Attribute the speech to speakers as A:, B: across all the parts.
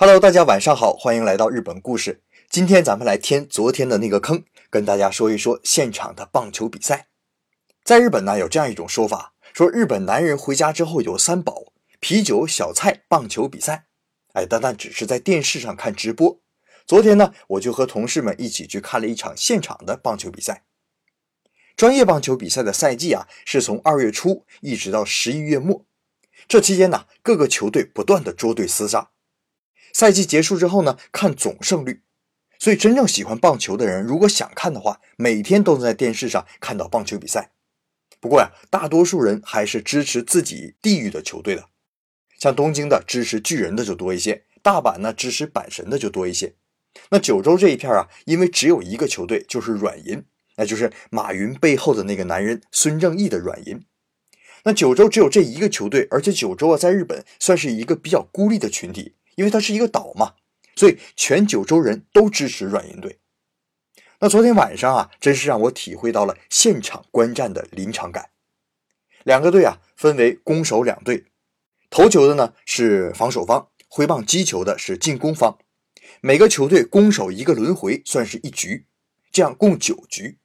A: Hello，大家晚上好，欢迎来到日本故事。今天咱们来填昨天的那个坑，跟大家说一说现场的棒球比赛。在日本呢，有这样一种说法，说日本男人回家之后有三宝：啤酒、小菜、棒球比赛。哎，但那只是在电视上看直播。昨天呢，我就和同事们一起去看了一场现场的棒球比赛。专业棒球比赛的赛季啊，是从二月初一直到十一月末。这期间呢，各个球队不断的捉对厮杀。赛季结束之后呢，看总胜率。所以，真正喜欢棒球的人，如果想看的话，每天都能在电视上看到棒球比赛。不过呀，大多数人还是支持自己地域的球队的。像东京的支持巨人的就多一些，大阪呢支持阪神的就多一些。那九州这一片啊，因为只有一个球队，就是软银。那就是马云背后的那个男人孙正义的软银。那九州只有这一个球队，而且九州啊，在日本算是一个比较孤立的群体，因为它是一个岛嘛，所以全九州人都支持软银队。那昨天晚上啊，真是让我体会到了现场观战的临场感。两个队啊，分为攻守两队，投球的呢是防守方，挥棒击球的是进攻方。每个球队攻守一个轮回，算是一局，这样共九局。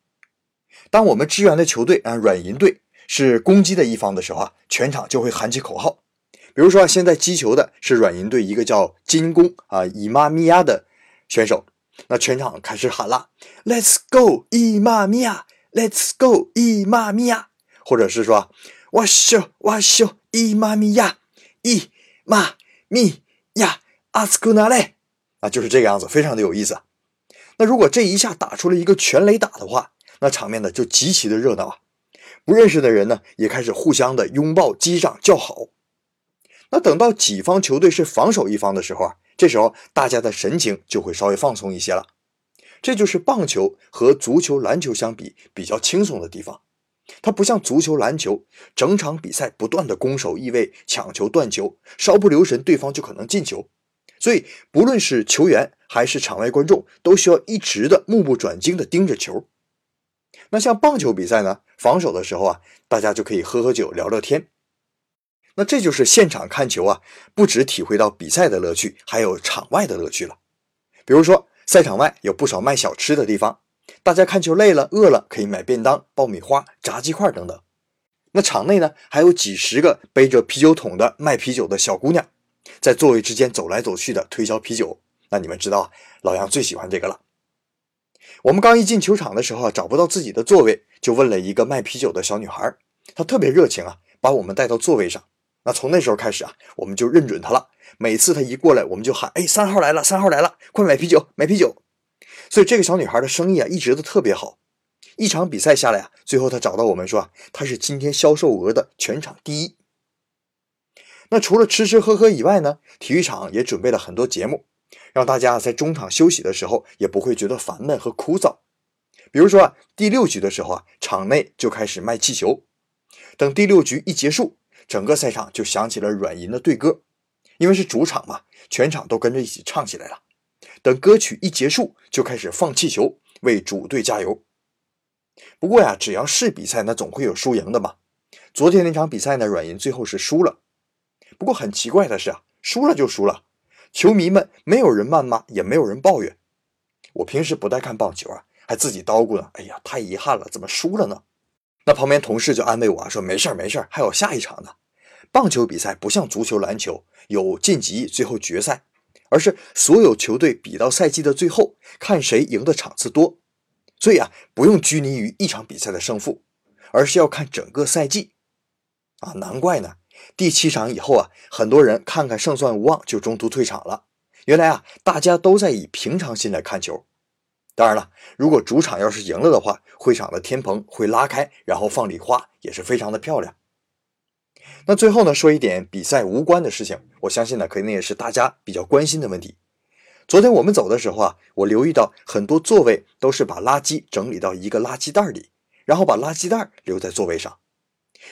A: 当我们支援的球队啊，软银队是攻击的一方的时候啊，全场就会喊起口号。比如说，现在击球的是软银队一个叫金宫啊伊玛米亚的选手，那全场开始喊了：“Let's go 伊玛米亚，Let's go 伊玛米亚。”或者是说：“哇咻哇咻伊玛米亚，伊玛米亚阿斯库纳雷。”啊，就是这个样子，非常的有意思。那如果这一下打出了一个全垒打的话，那场面呢就极其的热闹啊！不认识的人呢也开始互相的拥抱、击掌、叫好。那等到己方球队是防守一方的时候啊，这时候大家的神情就会稍微放松一些了。这就是棒球和足球、篮球相比比较轻松的地方。它不像足球、篮球，整场比赛不断的攻守易位、抢球、断球，稍不留神对方就可能进球。所以不论是球员还是场外观众，都需要一直的目不转睛的盯着球。那像棒球比赛呢？防守的时候啊，大家就可以喝喝酒、聊聊天。那这就是现场看球啊，不只体会到比赛的乐趣，还有场外的乐趣了。比如说，赛场外有不少卖小吃的地方，大家看球累了、饿了，可以买便当、爆米花、炸鸡块等等。那场内呢，还有几十个背着啤酒桶的卖啤酒的小姑娘，在座位之间走来走去的推销啤酒。那你们知道，老杨最喜欢这个了。我们刚一进球场的时候啊，找不到自己的座位，就问了一个卖啤酒的小女孩，她特别热情啊，把我们带到座位上。那从那时候开始啊，我们就认准她了。每次她一过来，我们就喊：“哎，三号来了，三号来了，快买啤酒，买啤酒！”所以这个小女孩的生意啊，一直都特别好。一场比赛下来啊，最后她找到我们说，啊她是今天销售额的全场第一。那除了吃吃喝喝以外呢，体育场也准备了很多节目。让大家在中场休息的时候也不会觉得烦闷和枯燥。比如说啊，第六局的时候啊，场内就开始卖气球。等第六局一结束，整个赛场就响起了软银的队歌，因为是主场嘛，全场都跟着一起唱起来了。等歌曲一结束，就开始放气球，为主队加油。不过呀，只要是比赛，那总会有输赢的嘛。昨天那场比赛呢，软银最后是输了。不过很奇怪的是啊，输了就输了。球迷们没有人谩骂，也没有人抱怨。我平时不带看棒球啊，还自己叨咕呢。哎呀，太遗憾了，怎么输了呢？那旁边同事就安慰我啊，说没事儿没事儿，还有下一场呢。棒球比赛不像足球、篮球有晋级、最后决赛，而是所有球队比到赛季的最后，看谁赢的场次多。所以啊，不用拘泥于一场比赛的胜负，而是要看整个赛季。啊，难怪呢。第七场以后啊，很多人看看胜算无望，就中途退场了。原来啊，大家都在以平常心来看球。当然了，如果主场要是赢了的话，会场的天棚会拉开，然后放礼花，也是非常的漂亮。那最后呢，说一点比赛无关的事情，我相信呢，肯定也是大家比较关心的问题。昨天我们走的时候啊，我留意到很多座位都是把垃圾整理到一个垃圾袋里，然后把垃圾袋留在座位上。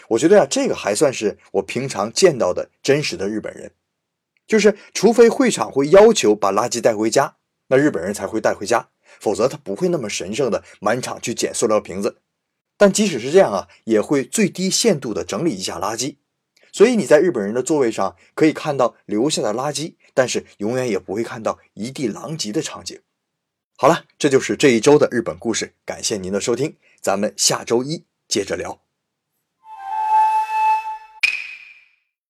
A: 我觉得呀，这个还算是我平常见到的真实的日本人，就是除非会场会要求把垃圾带回家，那日本人才会带回家，否则他不会那么神圣的满场去捡塑料瓶子。但即使是这样啊，也会最低限度的整理一下垃圾。所以你在日本人的座位上可以看到留下的垃圾但是永远也不会看到一地狼藉的场景。好了，这就是这一周的日本故事，感谢您的收听，咱们下周一接着聊。